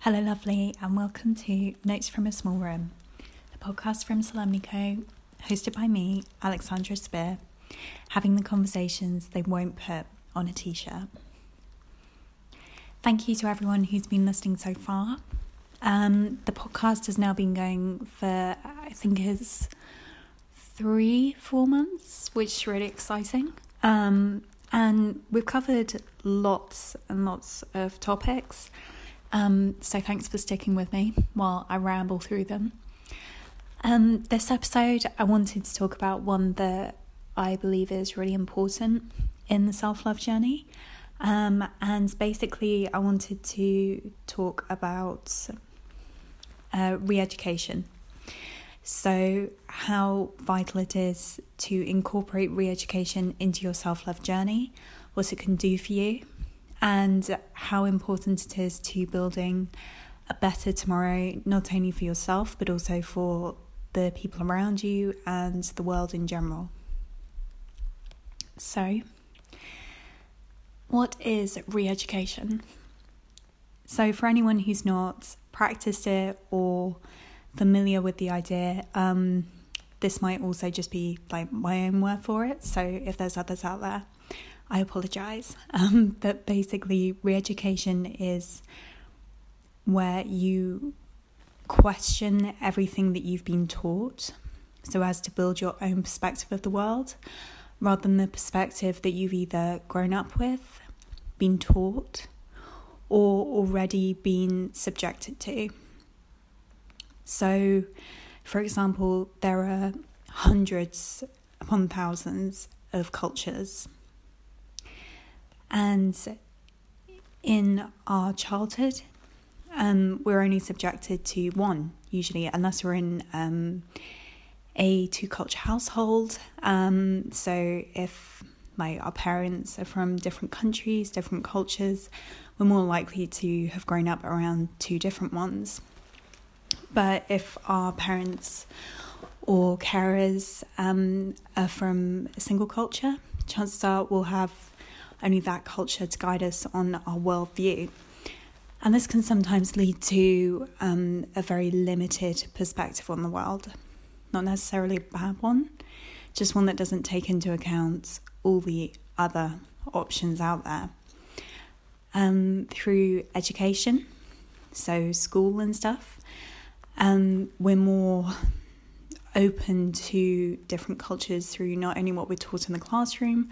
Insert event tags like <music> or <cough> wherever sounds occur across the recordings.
Hello, lovely, and welcome to Notes from a Small Room, the podcast from Solemnico, hosted by me, Alexandra Spear, having the conversations they won't put on a t shirt. Thank you to everyone who's been listening so far. Um, the podcast has now been going for, I think, is three, four months, which is really exciting. Um, and we've covered lots and lots of topics. Um, so thanks for sticking with me while I ramble through them. Um, this episode, I wanted to talk about one that I believe is really important in the self love journey. Um, and basically, I wanted to talk about uh, re education. So, how vital it is to incorporate re education into your self love journey, what it can do for you, and how important it is to building a better tomorrow, not only for yourself, but also for the people around you and the world in general. So, what is re education? So, for anyone who's not practiced it or familiar with the idea, um, this might also just be like my own word for it. So, if there's others out there, I apologize. <laughs> Um, but basically, re education is where you question everything that you've been taught so as to build your own perspective of the world rather than the perspective that you've either grown up with, been taught, or already been subjected to. So, for example, there are hundreds upon thousands of cultures and in our childhood, um, we're only subjected to one, usually, unless we're in um, a two culture household. Um, so if like our parents are from different countries, different cultures, we're more likely to have grown up around two different ones. But if our parents or carers um, are from a single culture, chances are we'll have only that culture to guide us on our worldview. And this can sometimes lead to um, a very limited perspective on the world. Not necessarily a bad one, just one that doesn't take into account all the other options out there. Um, through education, so school and stuff, um, we're more open to different cultures through not only what we're taught in the classroom,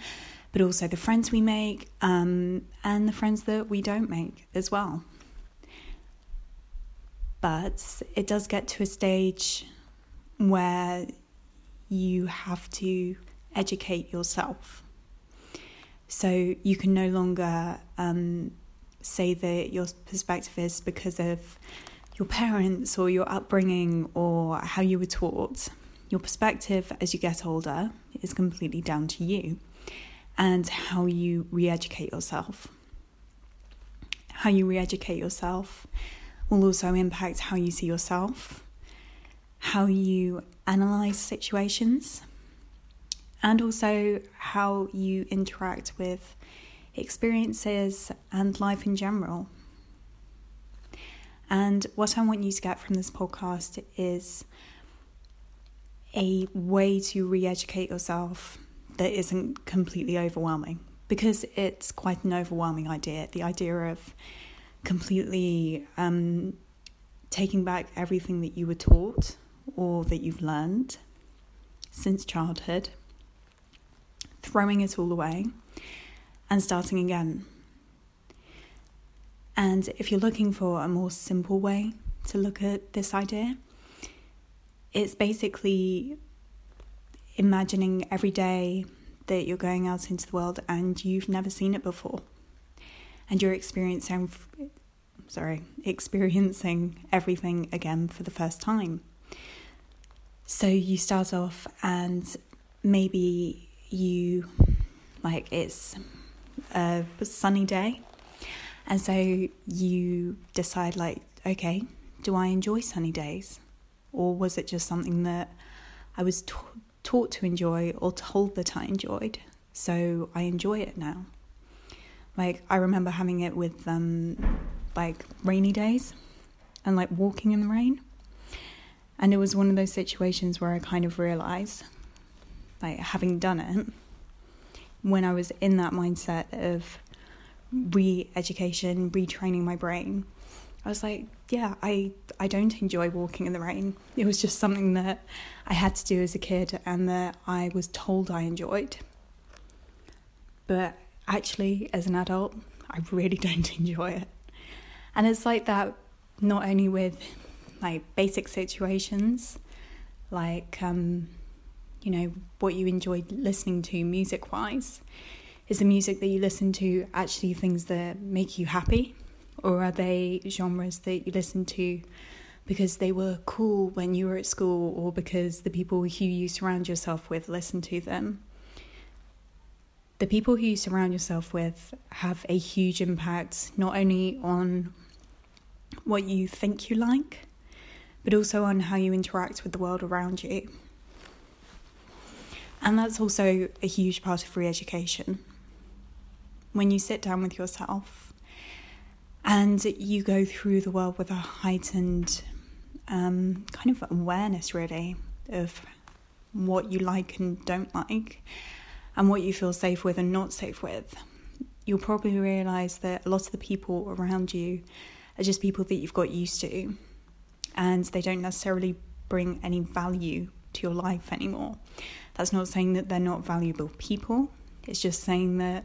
but also the friends we make um, and the friends that we don't make as well. But it does get to a stage where you have to educate yourself. So you can no longer um, say that your perspective is because of your parents or your upbringing or how you were taught. Your perspective as you get older is completely down to you and how you re educate yourself. How you re educate yourself will also impact how you see yourself, how you analyze situations, and also how you interact with experiences and life in general. And what I want you to get from this podcast is a way to re educate yourself that isn't completely overwhelming because it's quite an overwhelming idea. The idea of completely um, taking back everything that you were taught or that you've learned since childhood, throwing it all away, and starting again. And if you're looking for a more simple way to look at this idea, it's basically imagining every day that you're going out into the world and you've never seen it before. And you're experiencing sorry, experiencing everything again for the first time. So you start off and maybe you like it's a sunny day and so you decide like okay do i enjoy sunny days or was it just something that i was taught to enjoy or told that I enjoyed. So I enjoy it now. Like I remember having it with um like rainy days and like walking in the rain. And it was one of those situations where I kind of realized like having done it when I was in that mindset of re-education, retraining my brain. I was like, yeah, I I don't enjoy walking in the rain. It was just something that I had to do as a kid and that I was told I enjoyed. But actually as an adult, I really <laughs> don't enjoy it. And it's like that not only with like basic situations like um you know what you enjoy listening to music wise is the music that you listen to actually things that make you happy? Or are they genres that you listen to because they were cool when you were at school or because the people who you surround yourself with listen to them? The people who you surround yourself with have a huge impact not only on what you think you like but also on how you interact with the world around you. And that's also a huge part of re education. When you sit down with yourself and you go through the world with a heightened um, kind of awareness, really, of what you like and don't like, and what you feel safe with and not safe with, you'll probably realize that a lot of the people around you are just people that you've got used to, and they don't necessarily bring any value to your life anymore. That's not saying that they're not valuable people, it's just saying that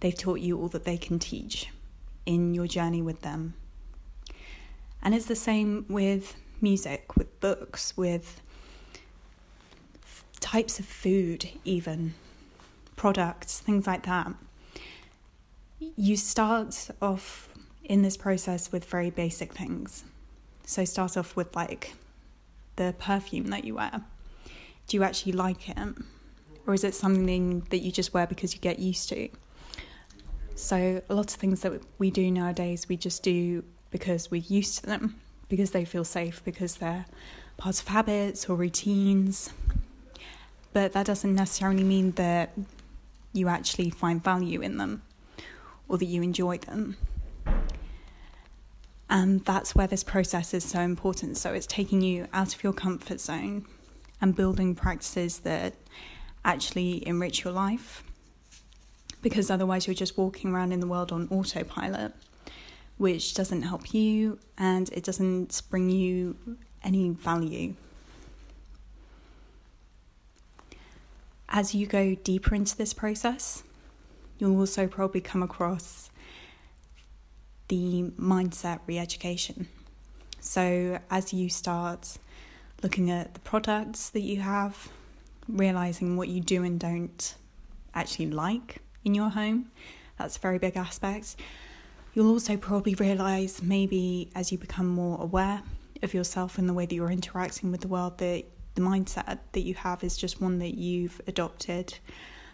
they've taught you all that they can teach in your journey with them. And it's the same with music, with books, with types of food, even products, things like that. You start off in this process with very basic things. So, start off with like the perfume that you wear do you actually like it? Or is it something that you just wear because you get used to? So, a lot of things that we do nowadays, we just do because we're used to them, because they feel safe, because they're parts of habits or routines. But that doesn't necessarily mean that you actually find value in them or that you enjoy them. And that's where this process is so important. So, it's taking you out of your comfort zone and building practices that actually enrich your life. Because otherwise, you're just walking around in the world on autopilot, which doesn't help you and it doesn't bring you any value. As you go deeper into this process, you'll also probably come across the mindset re education. So, as you start looking at the products that you have, realizing what you do and don't actually like in your home. That's a very big aspect. You'll also probably realize, maybe as you become more aware of yourself and the way that you're interacting with the world, that the mindset that you have is just one that you've adopted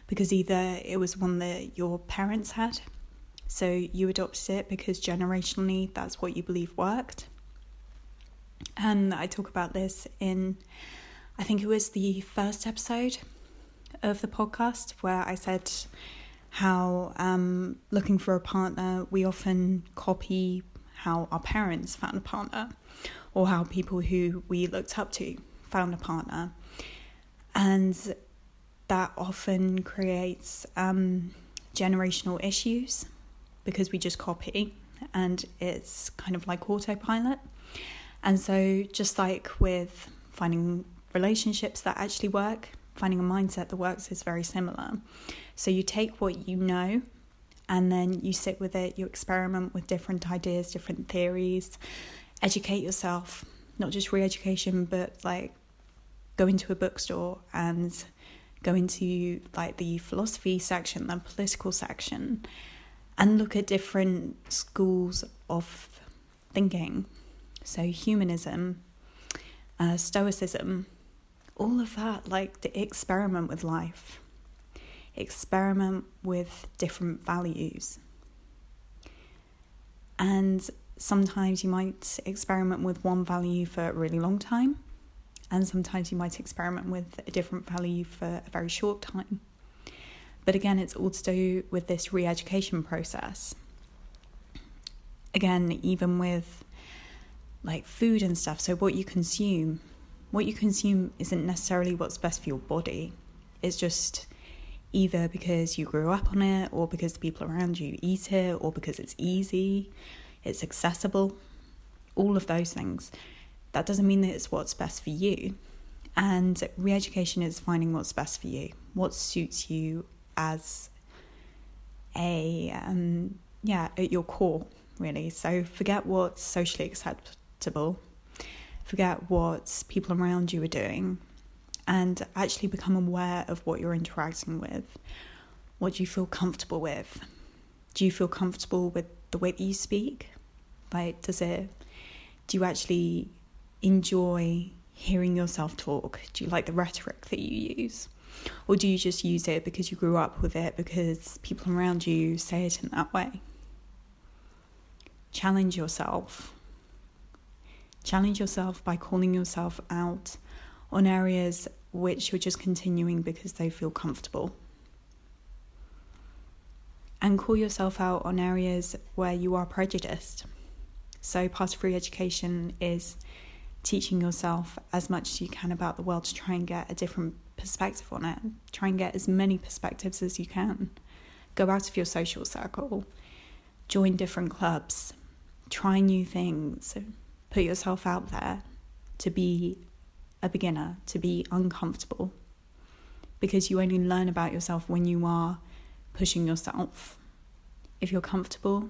because either it was one that your parents had, so you adopted it because generationally that's what you believe worked, and I talk about this in, I think it was the first episode of the podcast where I said how um, looking for a partner, we often copy how our parents found a partner or how people who we looked up to found a partner. And that often creates um, generational issues because we just copy and it's kind of like autopilot. And so, just like with finding relationships that actually work, finding a mindset that works is very similar. So, you take what you know and then you sit with it, you experiment with different ideas, different theories, educate yourself, not just re education, but like go into a bookstore and go into like the philosophy section, the political section, and look at different schools of thinking so, humanism, uh, stoicism, all of that, like the experiment with life, experiment with different values. And sometimes you might experiment with one value for a really long time, and sometimes you might experiment with a different value for a very short time. But again, it's all to do with this re education process. Again, even with like food and stuff, so what you consume, what you consume isn't necessarily what's best for your body. It's just either because you grew up on it, or because the people around you eat it, or because it's easy, it's accessible, all of those things. That doesn't mean that it's what's best for you. And re education is finding what's best for you, what suits you as a, um, yeah, at your core, really. So forget what's socially acceptable, forget what people around you are doing, and actually become aware of what you're interacting with. What do you feel comfortable with? Do you feel comfortable with the way that you speak? Like, does it, do you actually enjoy hearing yourself talk? Do you like the rhetoric that you use? Or do you just use it because you grew up with it, because people around you say it in that way? Challenge yourself. Challenge yourself by calling yourself out on areas which you're just continuing because they feel comfortable. And call yourself out on areas where you are prejudiced. So, part of free education is teaching yourself as much as you can about the world to try and get a different perspective on it. Try and get as many perspectives as you can. Go out of your social circle, join different clubs, try new things, put yourself out there to be a beginner, to be uncomfortable. Because you only learn about yourself when you are pushing yourself. If you're comfortable,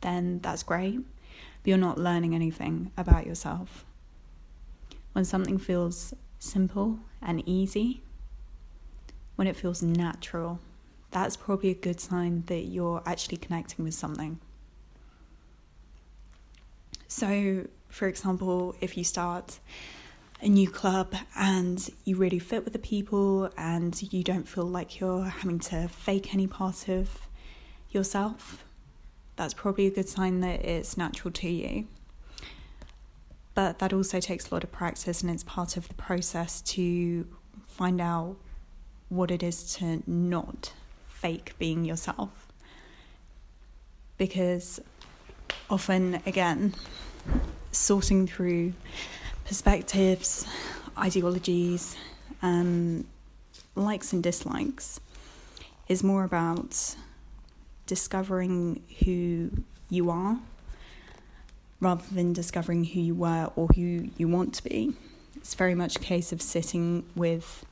then that's great, but you're not learning anything about yourself. When something feels simple and easy, when it feels natural, that's probably a good sign that you're actually connecting with something. So, for example, if you start a new club and you really fit with the people and you don't feel like you're having to fake any part of yourself, that's probably a good sign that it's natural to you. But that also takes a lot of practice and it's part of the process to find out what it is to not fake being yourself. Because often again sorting through perspectives ideologies um, likes and dislikes is more about discovering who you are rather than discovering who you were or who you want to be. It's very much a case of sitting with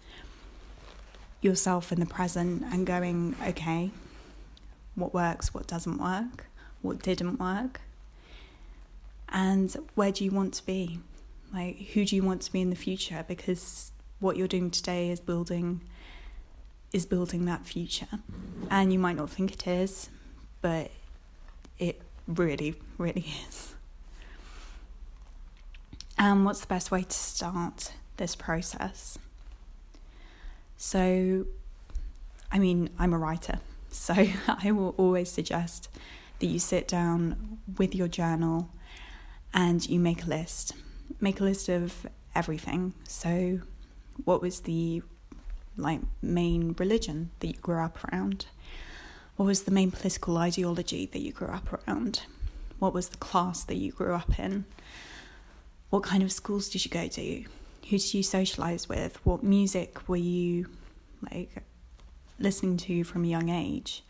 yourself in the present and going, okay, what works, what doesn't work, what didn't work, and where do you want to be? Like, who do you want to be in the future? Because what you're doing today is building is building that future. And you might not think it is, but it really, really <laughs> is. And what's the best way to start this process? So, I mean, I'm a writer, <laughs> so I will always suggest that you sit down with your journal and you make a list. Make a list of everything. So, what was the like main religion that you grew up around? What was the main political ideology that you grew up around? What was the class that you grew up in? What kind of schools did you go to? Who did you socialize with? What music were you like listening to from a young age?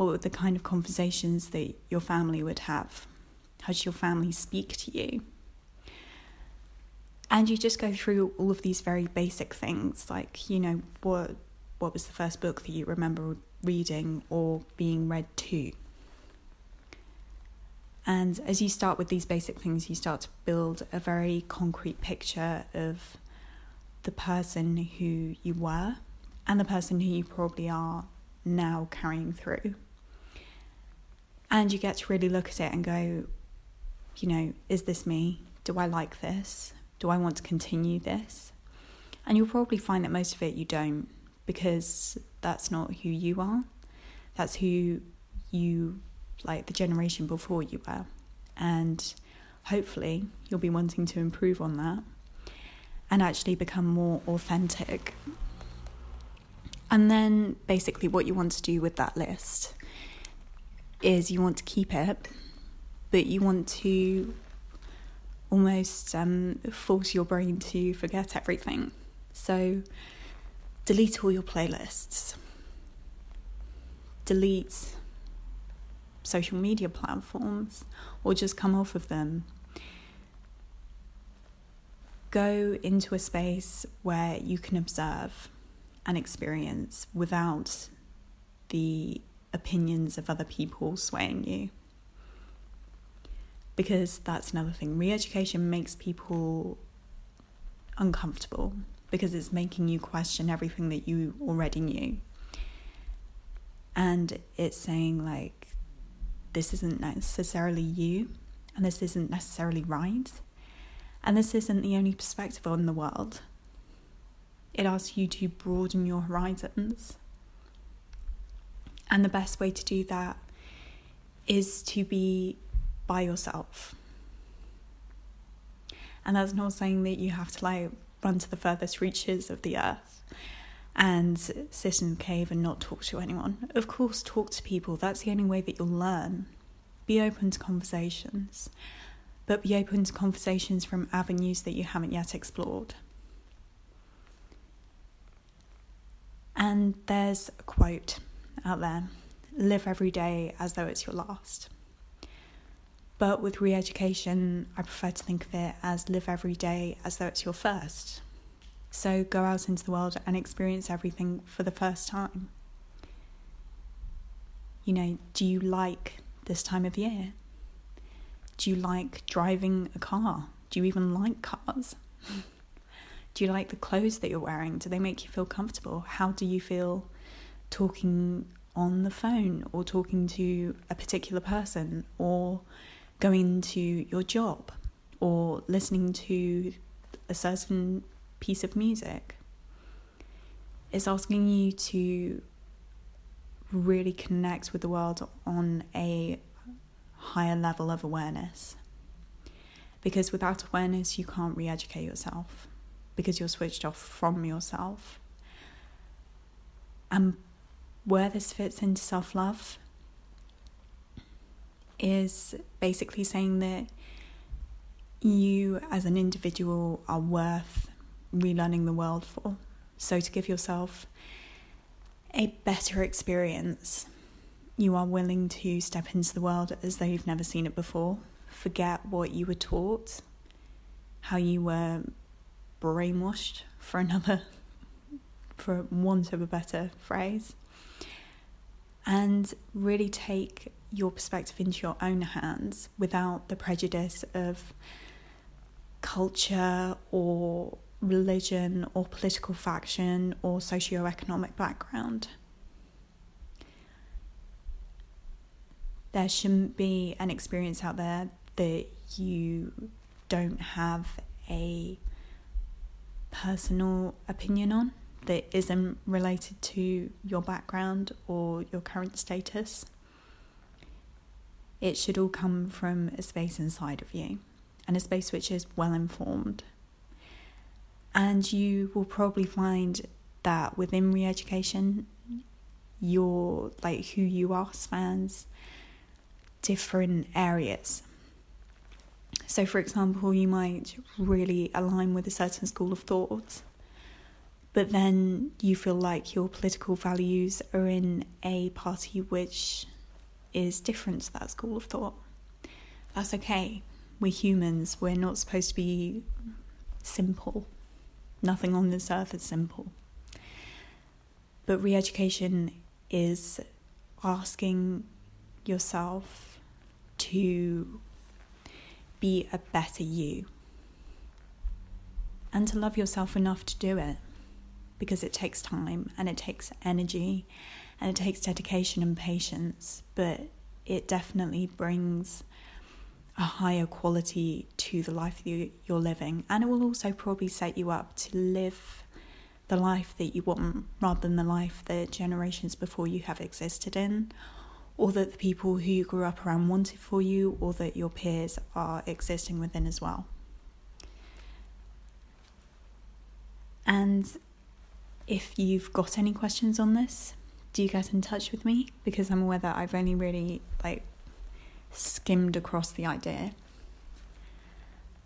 What were the kind of conversations that your family would have? How did your family speak to you? And you just go through all of these very basic things, like you know what what was the first book that you remember reading or being read to? And as you start with these basic things, you start to build a very concrete picture of the person who you were and the person who you probably are now carrying through. And you get to really look at it and go, you know, is this me? Do I like this? Do I want to continue this? And you'll probably find that most of it you don't because that's not who you are. That's who you like the generation before you were. And hopefully, you'll be wanting to improve on that. and actually become more authentic. And then basically, what you want to do with that list is you want to keep it, but you want to almost um, force your brain to forget everything. So, delete all your playlists, delete social media platforms, or just come off of them. Go into a space where you can observe and experience without the opinions of other people swaying you. Because that's another thing. Re education makes people uncomfortable because it's making you question everything that you already knew. And it's saying, like, this isn't necessarily you, and this isn't necessarily right, and this isn't the only perspective on the world. It asks you to broaden your horizons. And the best way to do that is to be by yourself. And that's not saying that you have to like run to the furthest reaches of the earth and sit in a cave and not talk to anyone. Of course, talk to people. That's the only way that you'll learn. Be open to conversations, but be open to conversations from avenues that you haven't yet explored. And there's a quote out there live every day as though it's your last. But with re education, I prefer to think of it as live every day as though it's your first. So go out into the world and experience everything for the first time. You know, do you like this time of year? Do you like driving a car? Do you even like cars? <laughs> do you like the clothes that you're wearing? Do they make you feel comfortable? How do you feel talking on the phone or talking to a particular person or going to your job or listening to a certain piece of music. It's asking you to really connect with the world on a higher level of awareness. Because without awareness, you can't re educate yourself because you're switched off from yourself. And where this fits into self love is basically saying that you as an individual are worth relearning the world for. So, to give yourself a better experience, you are willing to step into the world as though you've never seen it before. Forget what you were taught, how you were brainwashed, for another, <laughs> for want of a better phrase, and really take your perspective into your own hands without the prejudice of culture or religion or political faction or socio-economic background. There shouldn't be an experience out there that you don't have a personal opinion on that isn't related to your background or your current status. It should all come from a space inside of you and a space which is well informed. And you will probably find that within re education, your like who you are spans different areas. So, for example, you might really align with a certain school of thought, but then you feel like your political values are in a party which is different to that school of thought. That's okay. We're humans. We're not supposed to be simple. Nothing on this earth is simple. But re education is asking yourself to be a better you and to love yourself enough to do it because it takes time and it takes energy and it takes dedication and patience, but it definitely brings a higher quality to the life that you're living, and it will also probably set you up to live the life that you want rather than the life that generations before you have existed in, or that the people who you grew up around wanted for you, or that your peers are existing within as well. And if you've got any questions on this, do get in touch with me because I'm aware that I've only really like skimmed across the idea.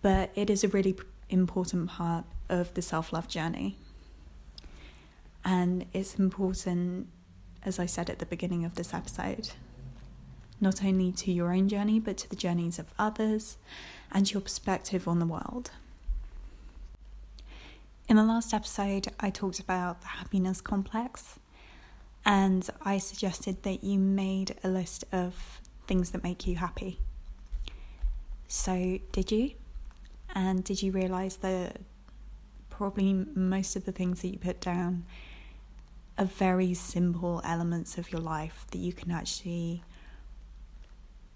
But it is a really important part of the self love journey. And it's important, as I said at the beginning of this episode, not only to your own journey, but to the journeys of others and your perspective on the world. In the last episode, I talked about the happiness complex, and I suggested that you made a list of things that make you happy. So, did you? And did you realize that probably most of the things that you put down are very simple elements of your life that you can actually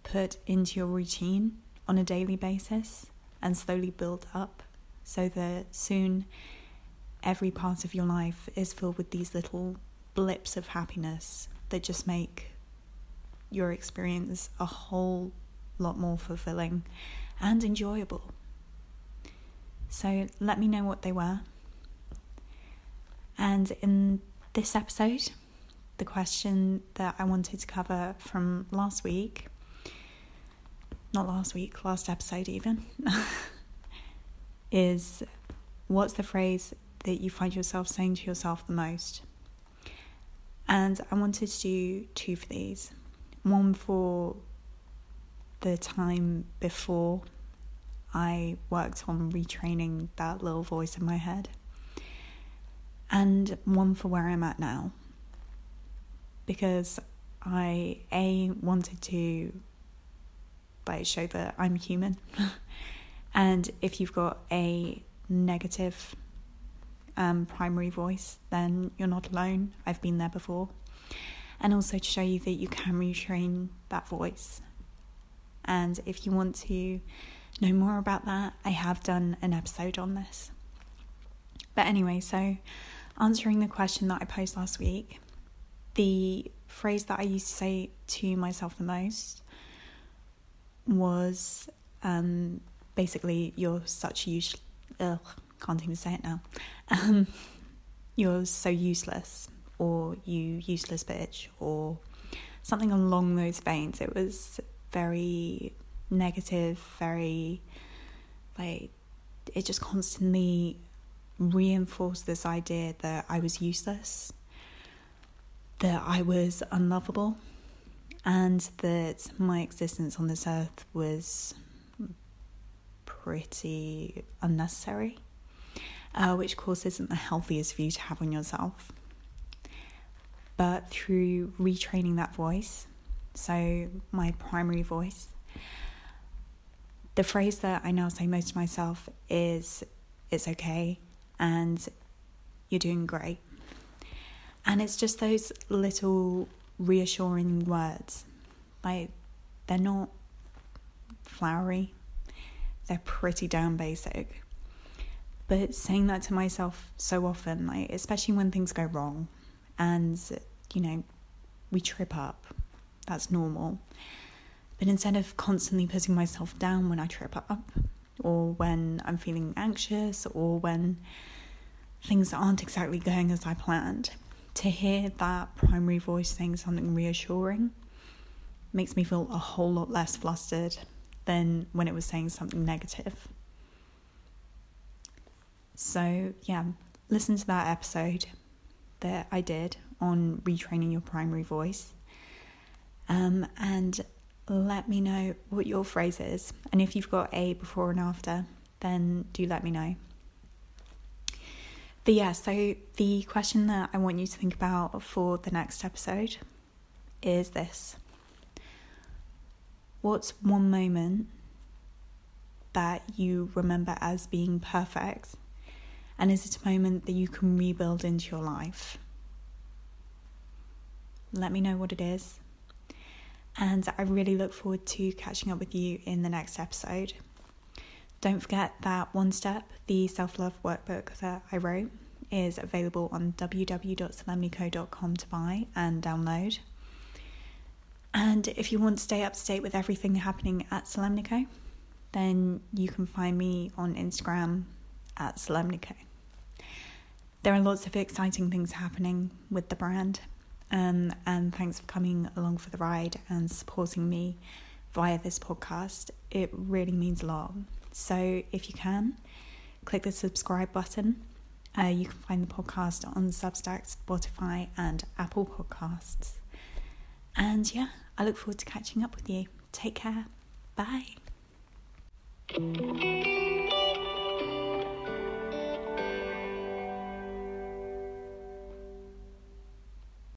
put into your routine on a daily basis and slowly build up so that soon every part of your life is filled with these little blips of happiness that just make your experience a whole lot more fulfilling and enjoyable. So let me know what they were. And in this episode, the question that I wanted to cover from last week, not last week, last episode even, <laughs> is what's the phrase that you find yourself saying to yourself the most. And I wanted to do two for these one for the time before I worked on retraining that little voice in my head, and one for where I'm at now. Because I A wanted to like show that I'm human. <laughs> and if you've got a negative um, primary voice, then you're not alone. I've been there before. And also to show you that you can retrain that voice. And if you want to know more about that, I have done an episode on this. But anyway, so answering the question that I posed last week, the phrase that I used to say to myself the most was um, basically, you're such use. Ugh, can't even say it now. <laughs> Um, you're so useless, or you useless bitch, or something along those veins. It was very negative, very like it just constantly reinforced this idea that I was useless, that I was unlovable, and that my existence on this earth was pretty unnecessary uh, which of course isn't the healthiest view to have on yourself. But through retraining that voice, so my primary voice, the phrase that I now say most to myself is it's okay and you're doing great. And it's just those little reassuring words. Like, they're not flowery, they're pretty damn basic. But saying that to myself so often, like especially when things go wrong and you know, we trip up. That's normal. But instead of constantly putting myself down when I trip up or when I'm feeling anxious or when things aren't exactly going as I planned, to hear that primary voice saying something reassuring makes me feel a whole lot less flustered than when it was saying something negative. So, yeah, listen to that episode that I did on retraining your primary voice. Um, and let me know what your phrase is. And if you've got a before and after, then do let me know. But yeah, so the question that I want you to think about for the next episode is this What's one moment that you remember as being perfect and is it a moment that you can rebuild into your life? Let me know what it is. And I really look forward to catching up with you in the next episode. Don't forget that One Step, the self love workbook that I wrote, is available on www.solemnico.com to buy and download. And if you want to stay up to date with everything happening at Solemnico, then you can find me on Instagram at Solemnico. There are lots of exciting things happening with the brand. Um, and thanks for coming along for the ride and supporting me via this podcast. It really means a lot. So if you can, click the subscribe button. Uh, you can find the podcast on Substack, Spotify, and Apple Podcasts. And yeah, I look forward to catching up with you. Take care. Bye.